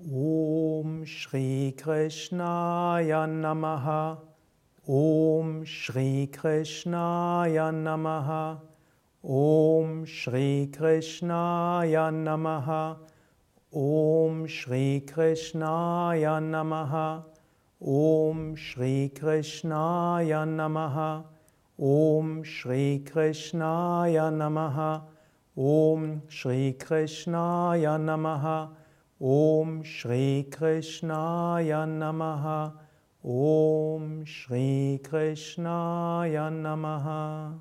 Om Shri Krishnaya Namaha. Om Shri Krishnaya Namaha. Om Shri Krishnaya Namaha. Om Shri Krishnaya Namaha. Om Shri Krishnaya Namaha. Om Shri Krishnaya Namaha. Om Shri Krishnaya Namaha. Om Shri Krishnaya Namaha. Om Shri Krishnaya Namaha.